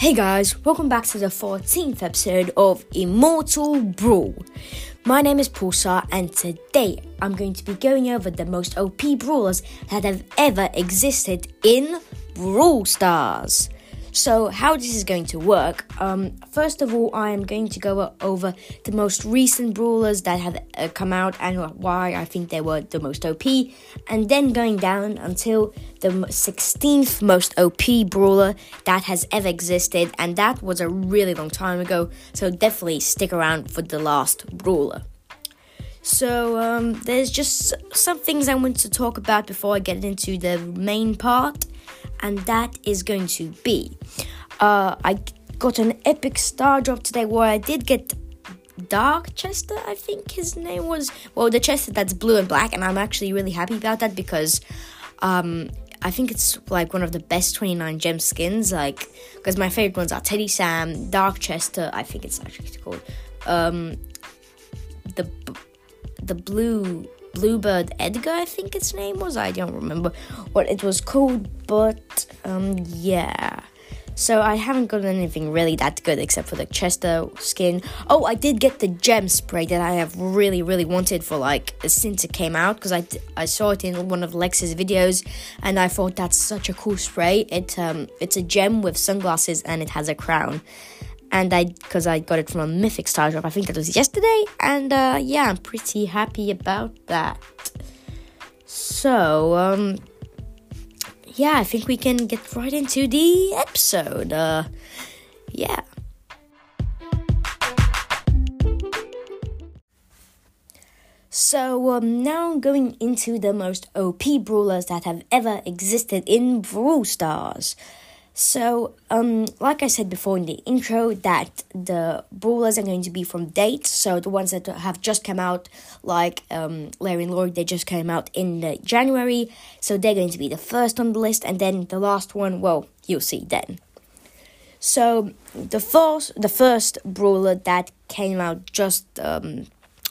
Hey guys, welcome back to the 14th episode of Immortal Brawl. My name is Pulsar, and today I'm going to be going over the most OP brawlers that have ever existed in Brawl Stars. So, how this is going to work? Um, first of all, I am going to go over the most recent brawlers that have uh, come out and why I think they were the most OP, and then going down until the 16th most OP brawler that has ever existed, and that was a really long time ago. So, definitely stick around for the last brawler. So, um, there's just some things I want to talk about before I get into the main part and that is going to be uh, I got an epic star drop today where I did get Dark Chester, I think his name was. Well, the Chester that's blue and black, and I'm actually really happy about that because um, I think it's like one of the best 29 gem skins. Like, because my favorite ones are Teddy Sam, Dark Chester, I think it's actually called. Um, the the blue Bluebird Edgar, I think its name was. I don't remember what it was called, but um, yeah. So I haven't gotten anything really that good except for the Chester skin. Oh, I did get the gem spray that I have really, really wanted for like since it came out because I, I saw it in one of Lex's videos and I thought that's such a cool spray. It um it's a gem with sunglasses and it has a crown and I because I got it from a Mythic Star Drop. I think that was yesterday, and uh, yeah, I'm pretty happy about that. So um, yeah, I think we can get right into the episode. Uh, yeah. So um, now going into the most OP brawlers that have ever existed in Brawl Stars. So, um, like I said before in the intro, that the brawlers are going to be from dates. So the ones that have just come out, like um, Larry and Lori, they just came out in the January. So they're going to be the first on the list, and then the last one, well, you'll see then. So the first, the first brawler that came out just, um,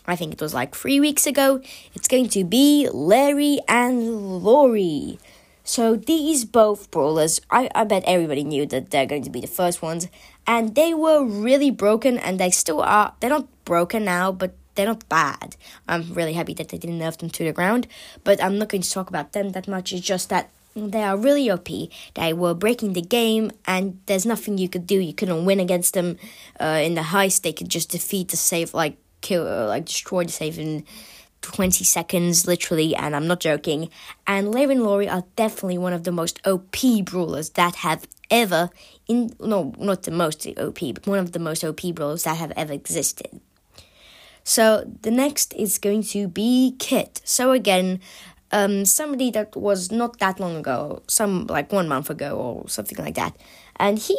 I think it was like three weeks ago. It's going to be Larry and Lori. So these both brawlers, I, I bet everybody knew that they're going to be the first ones, and they were really broken, and they still are. They're not broken now, but they're not bad. I'm really happy that they didn't nerf them to the ground, but I'm not going to talk about them that much. It's just that they are really OP. They were breaking the game, and there's nothing you could do. You couldn't win against them uh, in the heist. They could just defeat the save, like kill, uh, like destroy the save in 20 seconds, literally, and I'm not joking. And Larry and Lori are definitely one of the most OP brawlers that have ever, in no, not the most OP, but one of the most OP brawlers that have ever existed. So the next is going to be Kit. So again, um, somebody that was not that long ago, some like one month ago or something like that, and he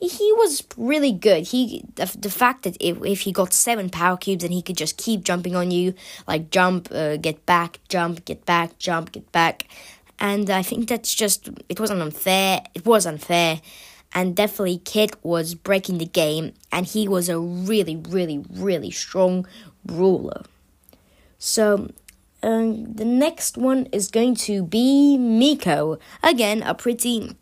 he was really good. He the, the fact that if, if he got seven power cubes and he could just keep jumping on you, like jump, uh, get back, jump, get back, jump, get back, and I think that's just it wasn't unfair. It was unfair, and definitely Kit was breaking the game, and he was a really, really, really strong ruler. So um, the next one is going to be Miko. Again, a pretty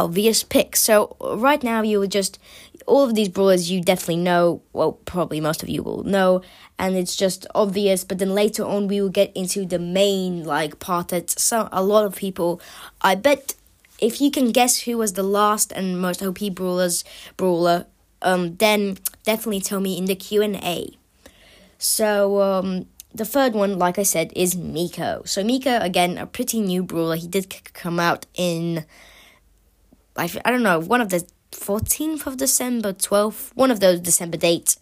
obvious pick. So right now you will just all of these brawlers you definitely know. Well, probably most of you will know, and it's just obvious. But then later on we will get into the main like part that so a lot of people. I bet if you can guess who was the last and most OP brawlers brawler, um, then definitely tell me in the Q and A. So um. The third one, like I said, is Miko. So Miko, again, a pretty new brawler. He did come out in I, I don't know, one of the 14th of December, 12th, one of those December dates.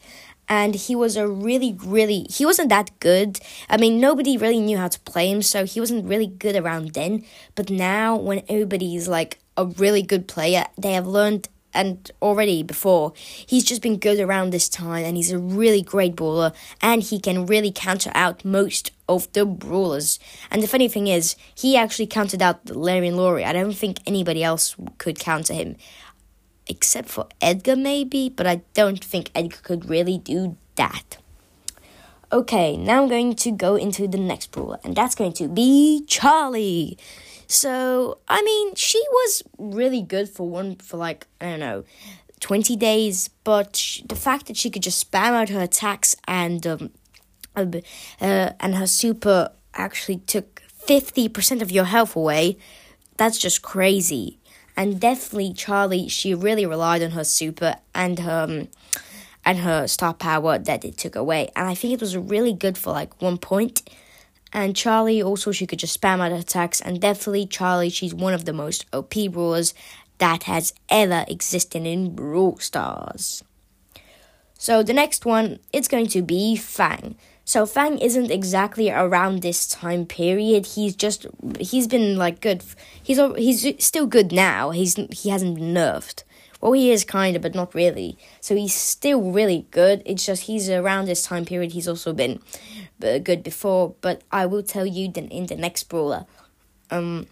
And he was a really, really, he wasn't that good. I mean, nobody really knew how to play him, so he wasn't really good around then. But now, when everybody's like a really good player, they have learned and already before he's just been good around this time and he's a really great brawler and he can really counter out most of the brawlers. And the funny thing is he actually counted out Larry and Lori I don't think anybody else could counter him except for Edgar maybe but I don't think Edgar could really do that. Okay now I'm going to go into the next brawler and that's going to be Charlie. So, I mean, she was really good for one, for like, I don't know, 20 days, but the fact that she could just spam out her attacks and um, uh, and her super actually took 50% of your health away, that's just crazy. And definitely Charlie, she really relied on her super and her um, and her star power that it took away. And I think it was really good for like one point. And Charlie also she could just spam out attacks and definitely Charlie, she's one of the most OP brawlers that has ever existed in Brawl Stars. So the next one, it's going to be Fang. So Fang isn't exactly around this time period. He's just he's been like good. He's he's still good now. He's he hasn't been nerfed. Well, he is kind of, but not really. So he's still really good. It's just he's around this time period. He's also been uh, good before. But I will tell you then in the next brawler. Um.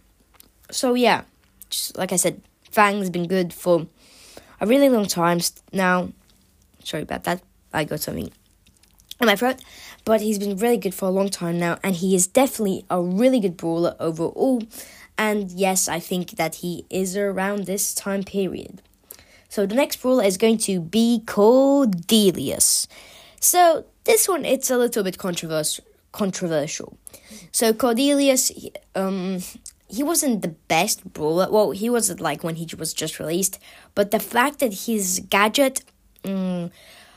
So yeah, just like I said, Fang's been good for a really long time now. Sorry about that. I got something in my throat. But he's been really good for a long time now, and he is definitely a really good brawler overall. And yes, I think that he is around this time period. So the next brawler is going to be Cordelius. So this one, it's a little bit controversial. Controversial. So Cordelius, um, he wasn't the best brawler. Well, he wasn't like when he was just released, but the fact that his gadget um,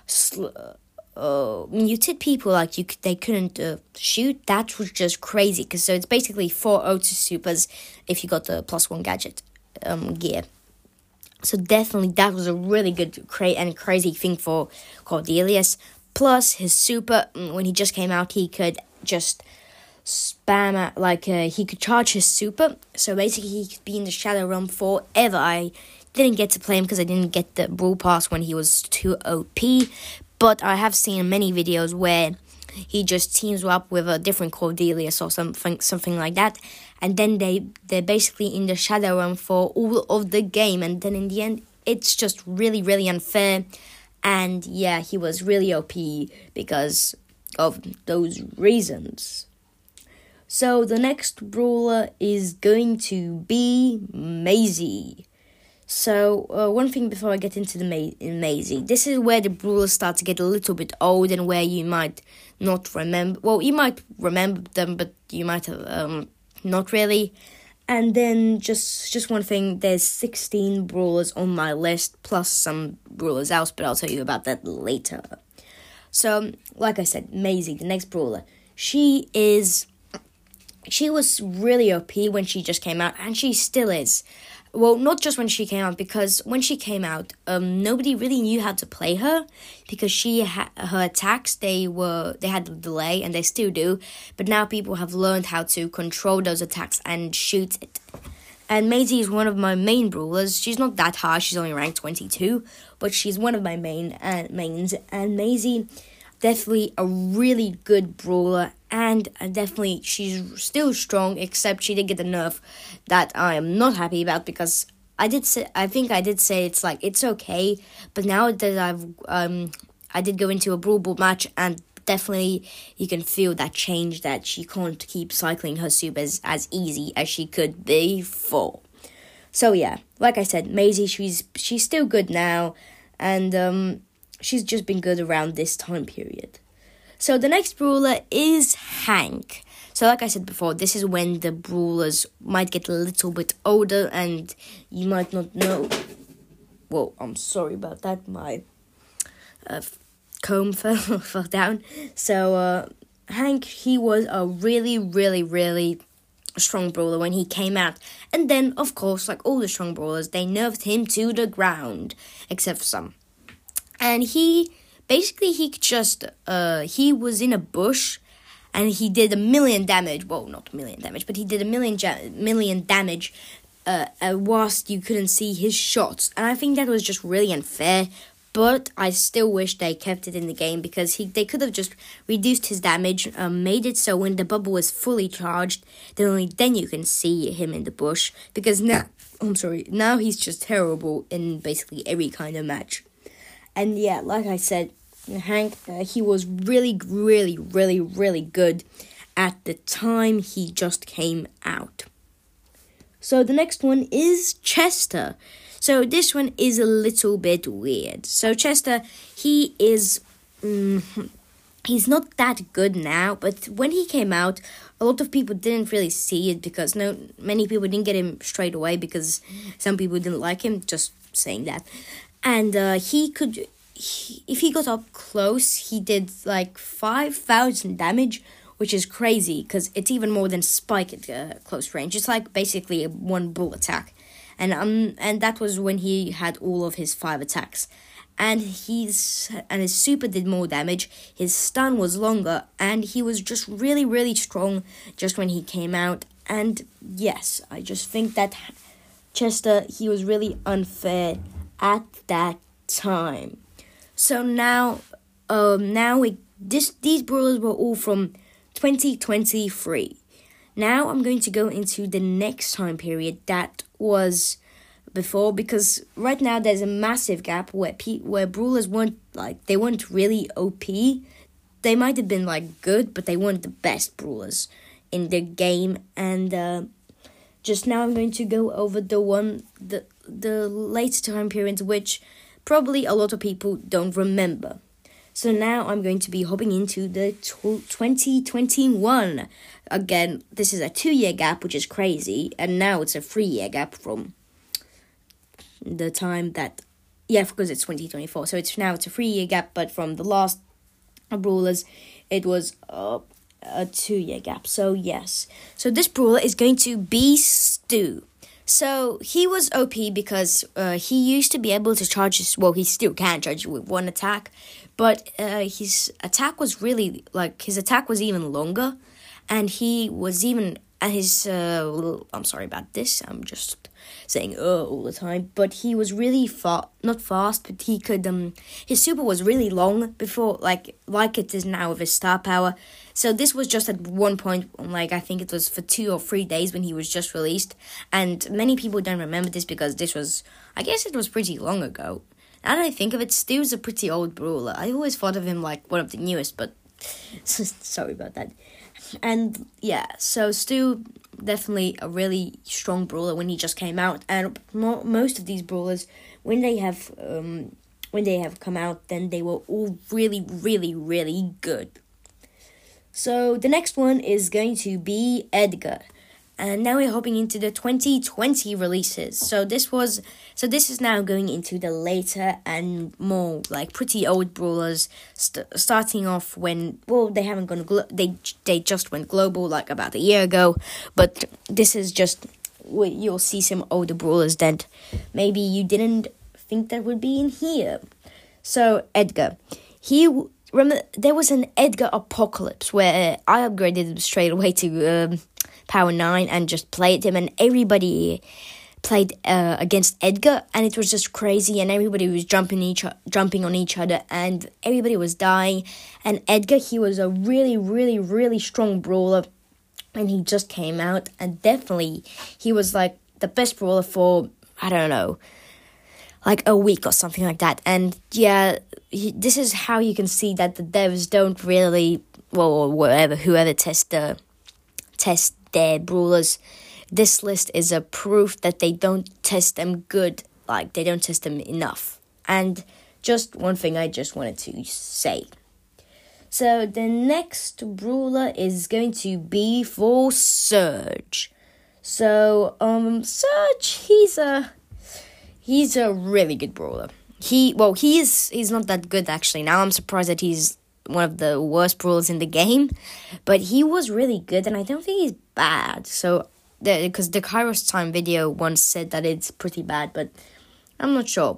sl- uh, muted people like you they couldn't uh, shoot that was just crazy because so it's basically four Otis supers if you got the plus one gadget um, gear. So definitely that was a really good cra- and crazy thing for Cordelius. Plus his super mm, when he just came out he could just spam at like uh, he could charge his super. So basically, he could be in the Shadow Realm forever. I didn't get to play him because I didn't get the Brawl Pass when he was too OP. But I have seen many videos where he just teams up with a different Cordelius or something, something like that, and then they they're basically in the Shadow Realm for all of the game, and then in the end, it's just really really unfair. And yeah, he was really OP because of those reasons. So the next brawler is going to be Maisie. So uh, one thing before I get into the Ma- Maisie, this is where the brawlers start to get a little bit old and where you might not remember. Well, you might remember them, but you might have um, not really. And then just just one thing, there's 16 brawlers on my list plus some brawlers else, but I'll tell you about that later. So, like I said, Maisie, the next brawler, she is she was really OP when she just came out, and she still is. Well, not just when she came out, because when she came out, um, nobody really knew how to play her because she had her attacks. They were they had a delay, and they still do. But now people have learned how to control those attacks and shoot it. And Maisie is one of my main brawlers. She's not that high; she's only ranked twenty two, but she's one of my main uh, mains. And Maisie definitely a really good brawler and definitely she's still strong except she did get a nerf that i am not happy about because i did say i think i did say it's like it's okay but now that i've um i did go into a brawl ball match and definitely you can feel that change that she can't keep cycling her supers as easy as she could before. So yeah like i said maisie she's she's still good now and um she's just been good around this time period. So the next brawler is Hank. So like I said before, this is when the brawlers might get a little bit older and you might not know. Well, I'm sorry about that. My uh, comb fell, fell down. So uh, Hank, he was a really, really, really strong brawler when he came out. And then, of course, like all the strong brawlers, they nerfed him to the ground, except for some and he basically he just uh he was in a bush and he did a million damage well not a million damage but he did a million ja- million damage uh, uh, whilst you couldn't see his shots and i think that was just really unfair but I still wish they kept it in the game because he they could have just reduced his damage, um, made it so when the bubble is fully charged, then only then you can see him in the bush. Because now, I'm sorry, now he's just terrible in basically every kind of match. And yeah, like I said, Hank, uh, he was really, really, really, really good at the time he just came out. So the next one is Chester. So this one is a little bit weird. So Chester, he is. Mm, he's not that good now, but when he came out, a lot of people didn't really see it because no many people didn't get him straight away because some people didn't like him. Just saying that, and uh, he could. He, if he got up close, he did like 5,000 damage, which is crazy because it's even more than Spike at uh, close range. It's like basically a one bull attack. And um and that was when he had all of his five attacks and he's and his super did more damage. His stun was longer, and he was just really, really strong just when he came out. And yes, I just think that Chester he was really unfair at that time. So now, um, now we this these brawlers were all from 2023. Now I'm going to go into the next time period that was before because right now there's a massive gap where pe- where brawlers weren't like they weren't really OP. They might have been like good, but they weren't the best brawlers in the game. And uh, just now, I'm going to go over the one the the late time periods which probably a lot of people don't remember. So now I'm going to be hopping into the 2021. Again, this is a two year gap, which is crazy, and now it's a three year gap from the time that yeah because it's 2024 so it's now it's a three year gap but from the last brawlers it was uh, a two year gap. So yes. So this brawler is going to be stu. So he was OP because uh, he used to be able to charge his well he still can charge with one attack but uh, his attack was really like his attack was even longer and he was even at his uh, I'm sorry about this I'm just saying "oh" all the time. But he was really fast, not fast, but he could. Um, his super was really long before, like like it is now with his star power. So this was just at one point, like I think it was for two or three days when he was just released, and many people don't remember this because this was, I guess, it was pretty long ago. Now that I think of it, Stu's a pretty old brawler. I always thought of him like one of the newest, but sorry about that. And yeah, so Stu definitely a really strong brawler when he just came out, and most of these brawlers, when they have um, when they have come out, then they were all really, really, really good. So the next one is going to be Edgar and now we're hopping into the 2020 releases. So this was so this is now going into the later and more like pretty old brawlers st- starting off when well they haven't gone glo- they they just went global like about a year ago, but this is just you'll see some older brawlers that maybe you didn't think that would be in here. So Edgar, he remember there was an Edgar apocalypse where I upgraded him straight away to um, Power 9 and just played him, and everybody played uh, against Edgar, and it was just crazy, and everybody was jumping each jumping on each other, and everybody was dying. And Edgar, he was a really, really, really strong brawler, and he just came out, and definitely he was like the best brawler for I don't know, like a week or something like that. And yeah, he, this is how you can see that the devs don't really, well, whatever, whoever test the test their brawlers. This list is a proof that they don't test them good, like they don't test them enough. And just one thing I just wanted to say. So the next brawler is going to be for Surge. So um Surge he's a he's a really good brawler. He well he is he's not that good actually. Now I'm surprised that he's one of the worst brawlers in the game, but he was really good, and I don't think he's bad. So, because the, the Kairos time video once said that it's pretty bad, but I'm not sure.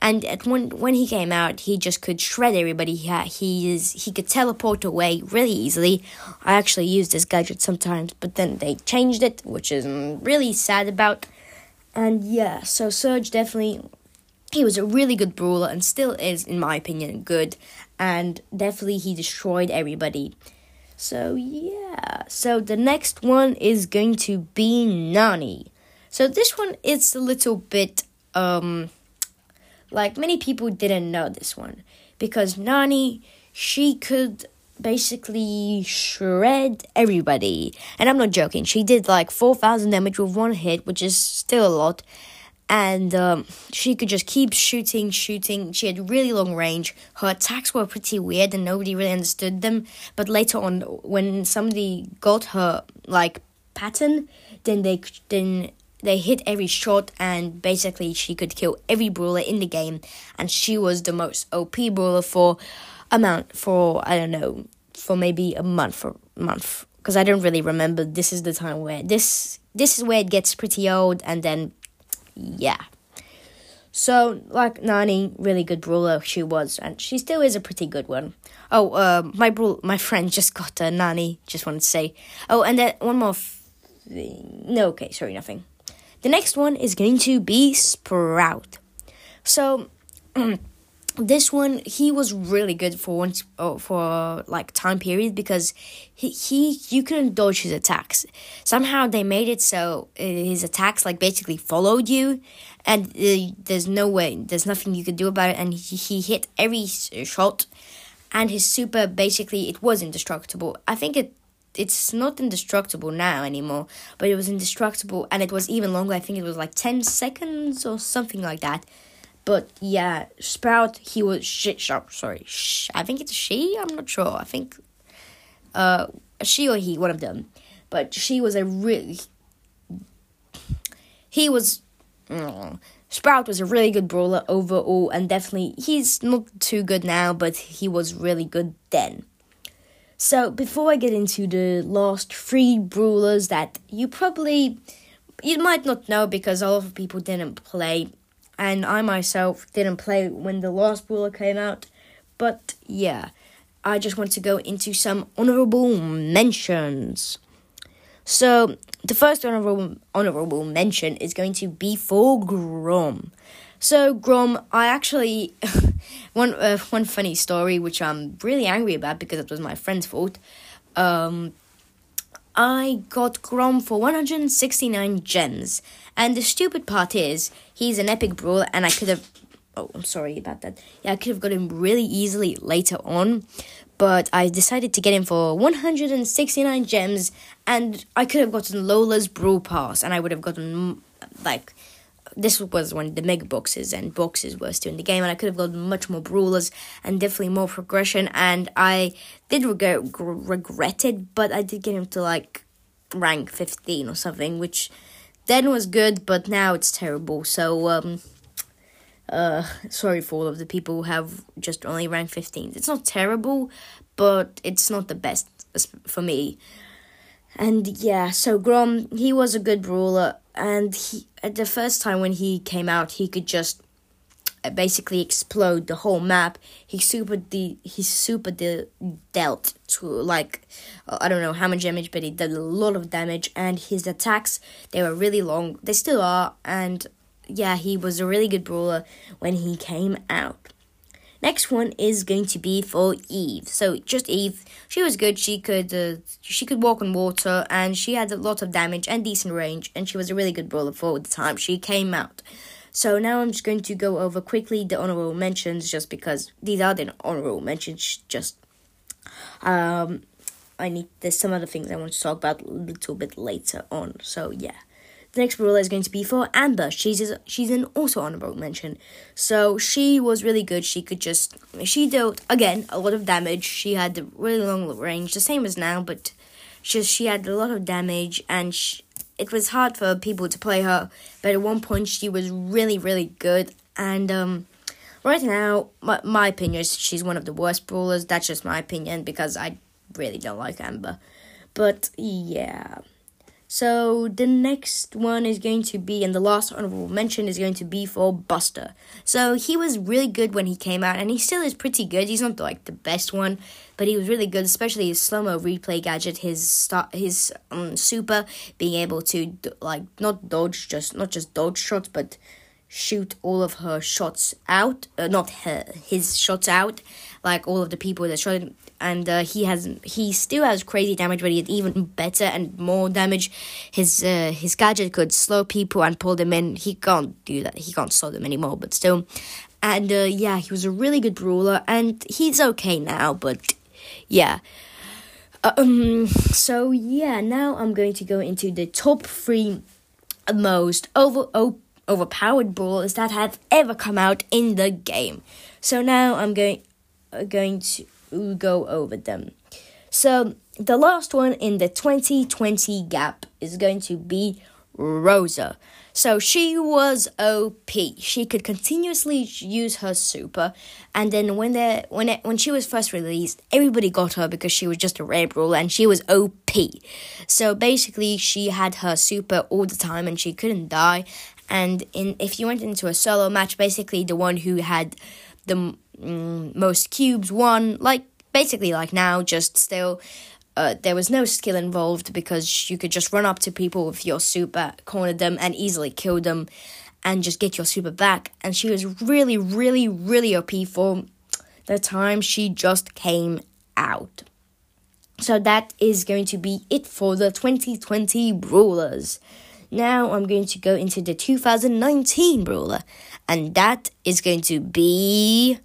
And when when he came out, he just could shred everybody. He had, he is he could teleport away really easily. I actually use this gadget sometimes, but then they changed it, which is mm, really sad about. And yeah, so Surge definitely he was a really good brawler and still is, in my opinion, good. And definitely he destroyed everybody. So yeah. So the next one is going to be Nani. So this one is a little bit um like many people didn't know this one because Nani she could basically shred everybody. And I'm not joking. She did like 4000 damage with one hit, which is still a lot and um, she could just keep shooting, shooting. She had really long range. Her attacks were pretty weird, and nobody really understood them. But later on, when somebody got her like pattern, then they then they hit every shot, and basically she could kill every brawler in the game. And she was the most OP brawler for amount for I don't know for maybe a month for month because I don't really remember. This is the time where this this is where it gets pretty old, and then yeah. So, like Nani, really good brawler she was, and she still is a pretty good one. Oh, uh, my bro- my friend just got a Nani. Just wanted to say. Oh, and then one more thing. No, okay, sorry, nothing. The next one is going to be Sprout. So. this one he was really good for once oh, for like time period because he, he you couldn't dodge his attacks. Somehow they made it so uh, his attacks like basically followed you and uh, there's no way there's nothing you could do about it and he, he hit every shot and his super basically it was indestructible. I think it it's not indestructible now anymore but it was indestructible and it was even longer. I think it was like 10 seconds or something like that but yeah, Sprout, he was shit sharp. Sorry, sh- I think it's she. I'm not sure. I think uh, she or he, one of them. But she was a really. He was. Mm, Sprout was a really good brawler overall, and definitely he's not too good now, but he was really good then. So before I get into the last three brawlers that you probably you might not know because a lot of people didn't play and I myself didn't play when the last brawler came out. But yeah, I just want to go into some honorable mentions. So the first honorable honorable mention is going to be for Grom. So Grom, I actually one uh, one funny story which I'm really angry about because it was my friend's fault. Um, I got Grom for 169 gems. And the stupid part is, he's an epic brawler, and I could have. Oh, I'm sorry about that. Yeah, I could have got him really easily later on, but I decided to get him for 169 gems, and I could have gotten Lola's Brawl Pass, and I would have gotten, like, this was when the mega boxes and boxes were still in the game, and I could have gotten much more brawlers and definitely more progression. And I did regret regret it, but I did get him to like rank fifteen or something, which then was good, but now it's terrible. So um, uh, sorry for all of the people who have just only rank fifteen. It's not terrible, but it's not the best for me. And yeah, so Grom, he was a good brawler, and he at the first time when he came out, he could just uh, basically explode the whole map. He super de- he super de- dealt to like uh, I don't know how much damage, but he did a lot of damage. And his attacks they were really long. They still are, and yeah, he was a really good brawler when he came out. Next one is going to be for Eve. So just Eve, she was good. She could uh, she could walk on water, and she had a lot of damage and decent range, and she was a really good brawler for the time she came out. So now I'm just going to go over quickly the honorable mentions, just because these are the honorable mentions. Just um, I need there's some other things I want to talk about a little bit later on. So yeah. The next brawler is going to be for Amber. She's she's an also honorable mention. So she was really good. She could just she dealt again a lot of damage. She had the really long range, the same as now, but just she had a lot of damage, and she, it was hard for people to play her. But at one point, she was really really good, and um, right now, my my opinion is she's one of the worst brawlers. That's just my opinion because I really don't like Amber. But yeah. So the next one is going to be, and the last honorable mention is going to be for Buster. So he was really good when he came out, and he still is pretty good. He's not like the best one, but he was really good, especially his slow mo replay gadget, his start, his um, super, being able to like not dodge, just not just dodge shots, but shoot all of her shots out, uh, not her, his shots out, like all of the people that shot him. And uh, he has, he still has crazy damage, but he had even better and more damage. His uh, his gadget could slow people and pull them in. He can't do that. He can't slow them anymore, but still. And uh, yeah, he was a really good brawler, and he's okay now. But yeah. Um. So yeah, now I'm going to go into the top three most over overpowered brawlers that have ever come out in the game. So now I'm going uh, going to go over them. So the last one in the 2020 gap is going to be Rosa. So she was OP. She could continuously use her super, and then when the when it, when she was first released, everybody got her because she was just a rare brawler and she was OP. So basically, she had her super all the time and she couldn't die. And in if you went into a solo match, basically the one who had the mm, most cubes won. Like basically like now, just still uh, there was no skill involved because you could just run up to people with your super, corner them, and easily kill them, and just get your super back. And she was really, really, really OP for the time she just came out. So that is going to be it for the 2020 Brawlers. Now I'm going to go into the 2019 Brawler, and that is going to be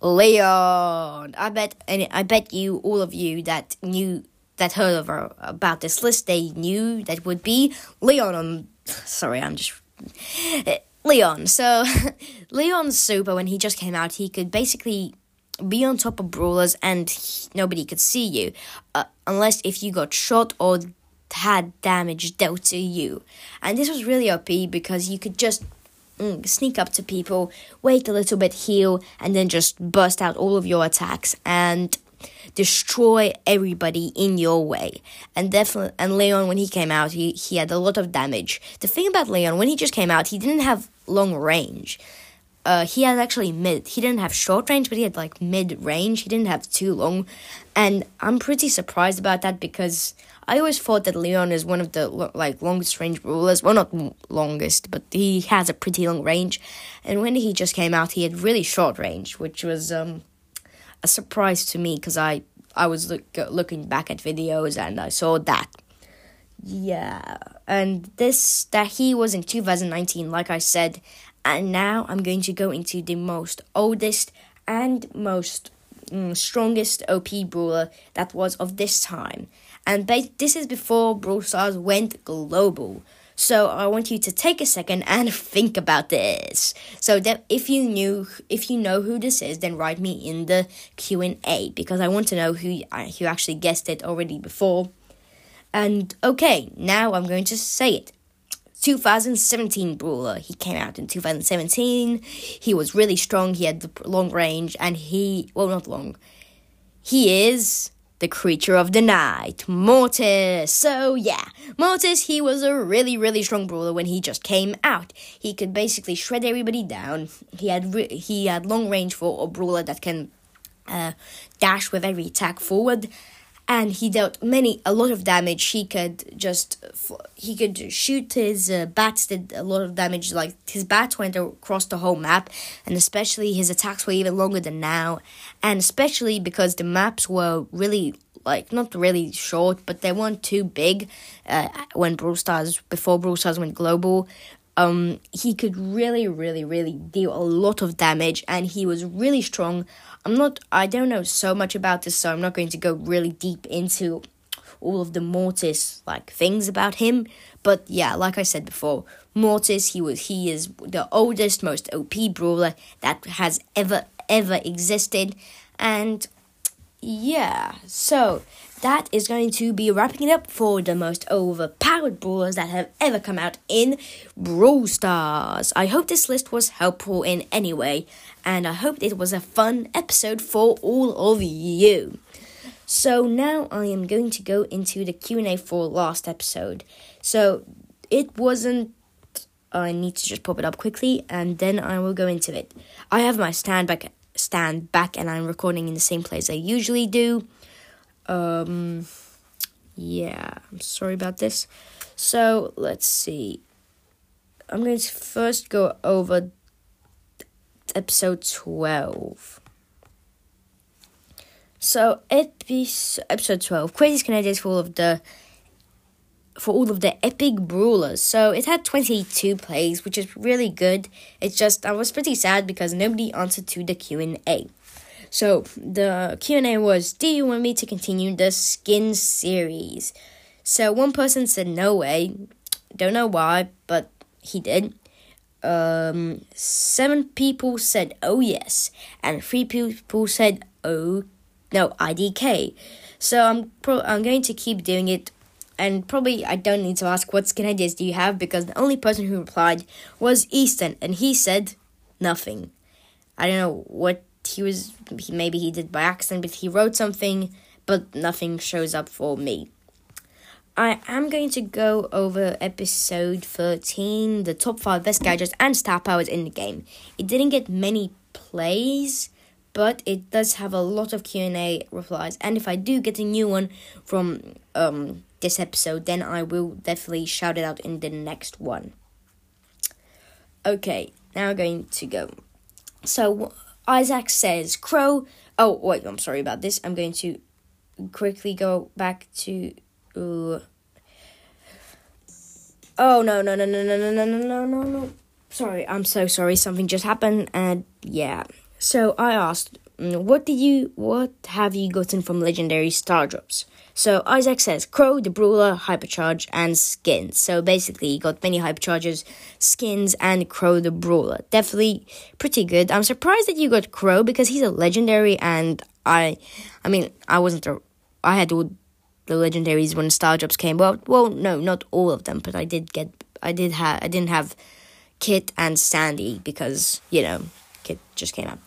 Leon. I bet, and I bet you, all of you that knew that heard of her, about this list, they knew that would be Leon. On, sorry, I'm just eh, Leon. So Leon's super when he just came out, he could basically be on top of brawlers and he, nobody could see you, uh, unless if you got shot or had damage dealt to you. And this was really OP because you could just mm, sneak up to people, wait a little bit, heal, and then just burst out all of your attacks and destroy everybody in your way. And definitely, and Leon, when he came out, he, he had a lot of damage. The thing about Leon, when he just came out, he didn't have long range. Uh, he had actually mid. He didn't have short range, but he had like mid range. He didn't have too long, and I'm pretty surprised about that because I always thought that Leon is one of the like longest range rulers. Well, not longest, but he has a pretty long range. And when he just came out, he had really short range, which was um, a surprise to me because I I was look, looking back at videos and I saw that. Yeah, and this that he was in 2019, like I said, and now I'm going to go into the most oldest and most mm, strongest OP brawler that was of this time. And ba- this is before Brawl Stars went global. So I want you to take a second and think about this. So that if you knew, if you know who this is, then write me in the Q and A because I want to know who who actually guessed it already before. And okay, now I'm going to say it. 2017 Brawler. He came out in 2017. He was really strong. He had the long range, and he well, not long. He is the creature of the night, Mortis. So yeah, Mortis, he was a really, really strong brawler when he just came out. He could basically shred everybody down. He had re- he had long range for a brawler that can uh, dash with every attack forward, and he dealt many a lot of damage. He could just he could shoot his uh, bats did a lot of damage. Like his bats went across the whole map, and especially his attacks were even longer than now. And especially because the maps were really like not really short, but they weren't too big. Uh, when Brawl Stars before Brawl Stars went global, um, he could really, really, really deal a lot of damage, and he was really strong. I'm not, I don't know so much about this, so I'm not going to go really deep into all of the Mortis like things about him. But yeah, like I said before, Mortis, he was, he is the oldest, most OP brawler that has ever, ever existed, and yeah, so that is going to be wrapping it up for the most overpowered brawlers that have ever come out in Brawl Stars. I hope this list was helpful in any way, and I hope it was a fun episode for all of you. So now I am going to go into the Q&A for last episode. So it wasn't I need to just pop it up quickly and then I will go into it. I have my stand back stand back and I'm recording in the same place I usually do. Um, yeah, I'm sorry about this. So let's see. I'm going to first go over episode 12. So, episode 12 Crazy Canadians full of the for all of the epic brawlers. So it had 22 plays, which is really good. It's just I was pretty sad because nobody answered to the Q&A. So the Q&A was, "Do you want me to continue the skin series?" So one person said no way. Don't know why, but he did. um, seven people said oh yes, and three people said oh no IDK. So I'm pro- I'm going to keep doing it, and probably I don't need to ask what skin ideas do you have because the only person who replied was Easton, and he said nothing. I don't know what he was. Maybe he did by accident, but he wrote something, but nothing shows up for me. I am going to go over episode 13, the top 5 best gadgets and star powers in the game. It didn't get many plays, but it does have a lot of Q&A replies. And if I do get a new one from um, this episode, then I will definitely shout it out in the next one. Okay, now we're going to go. So Isaac says, Crow. Oh, wait, I'm sorry about this. I'm going to quickly go back to Ooh. Oh no no no no no no no no no no. Sorry, I'm so sorry. Something just happened, and yeah. So I asked, what did you, what have you gotten from legendary star drops? So Isaac says Crow, the Brawler, Hypercharge, and skins. So basically, you got many Hypercharges, skins, and Crow, the Brawler. Definitely pretty good. I'm surprised that you got Crow because he's a legendary, and I, I mean, I wasn't a, I had all the legendaries when star drops came. Well, well, no, not all of them, but I did get, I did have, I didn't have Kit and Sandy because you know Kit just came out.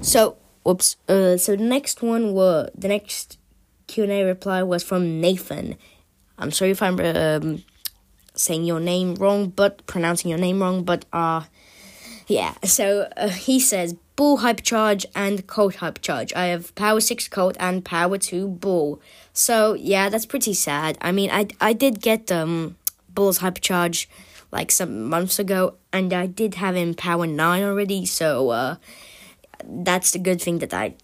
So, whoops. Uh, so the next one was the next Q and A reply was from Nathan. I'm sorry if I'm um, saying your name wrong, but pronouncing your name wrong, but uh, yeah. So uh, he says Bull Hypercharge and Colt Hypercharge. I have Power 6 Colt and Power 2 Bull. So, yeah, that's pretty sad. I mean, I, I did get um, Bull's Hypercharge like some months ago, and I did have him Power 9 already, so uh, that's the good thing that I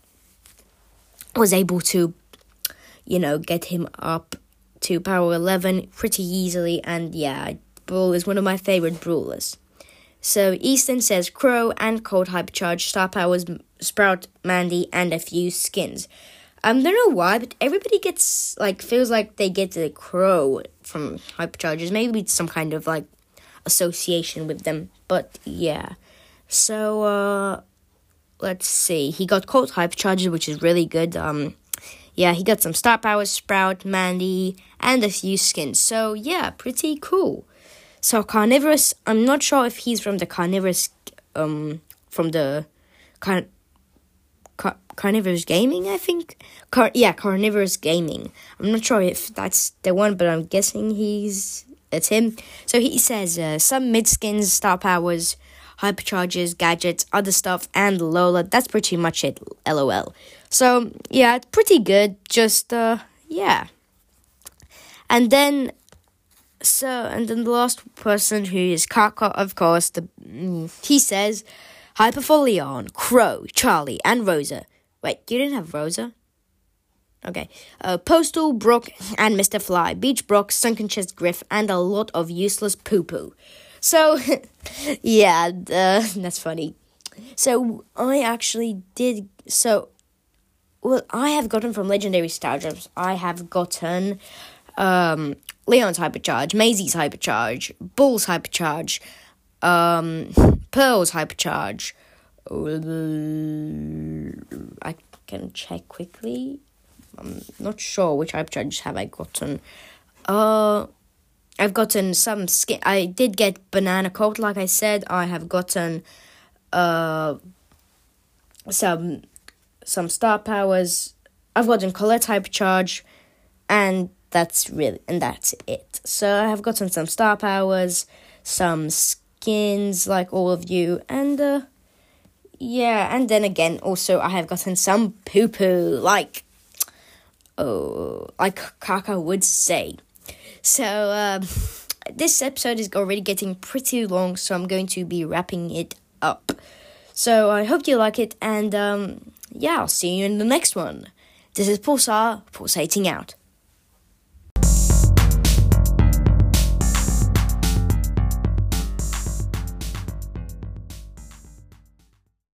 was able to, you know, get him up to Power 11 pretty easily, and yeah, Bull is one of my favorite brawlers. So Easton says Crow and Colt Hypercharge, Star Powers, Sprout, Mandy, and a few skins. I um, don't know why, but everybody gets like feels like they get the Crow from Hypercharges. Maybe it's some kind of like association with them, but yeah. So uh, let's see. He got Colt Hypercharges, which is really good. Um, yeah, he got some Star Powers, Sprout, Mandy, and a few skins. So yeah, pretty cool. So carnivorous, I'm not sure if he's from the carnivorous, um, from the car, car, carnivorous gaming. I think, car, yeah, carnivorous gaming. I'm not sure if that's the one, but I'm guessing he's it's him. So he says uh, some mid skins, star powers, hypercharges, gadgets, other stuff, and Lola. That's pretty much it. LOL. So yeah, it's pretty good. Just uh, yeah. And then so, and then the last person who is Kaka, of course, the mm, he says, Hyperfolion, Crow, Charlie, and Rosa. Wait, you didn't have Rosa? Okay. Uh, Postal, Brock, and Mr. Fly, Beach Brock, Sunken Chest Griff, and a lot of useless poo poo. So, yeah, uh, that's funny. So, I actually did. So, well, I have gotten from Legendary Star Drops, I have gotten um, Leon's hypercharge, Maisie's hypercharge, Bull's hypercharge, um, Pearl's hypercharge. I can check quickly. I'm not sure which hypercharges have I gotten. Uh, I've gotten some skin. I did get banana coat, like I said. I have gotten uh some some star powers. I've gotten Colette hypercharge, and that's really and that's it. So I have gotten some star powers, some skins like all of you, and uh, yeah, and then again also I have gotten some poo poo like oh like Kaka would say. So um, this episode is already getting pretty long, so I'm going to be wrapping it up. So I hope you like it, and um, yeah, I'll see you in the next one. This is Pulsar, pulsating out.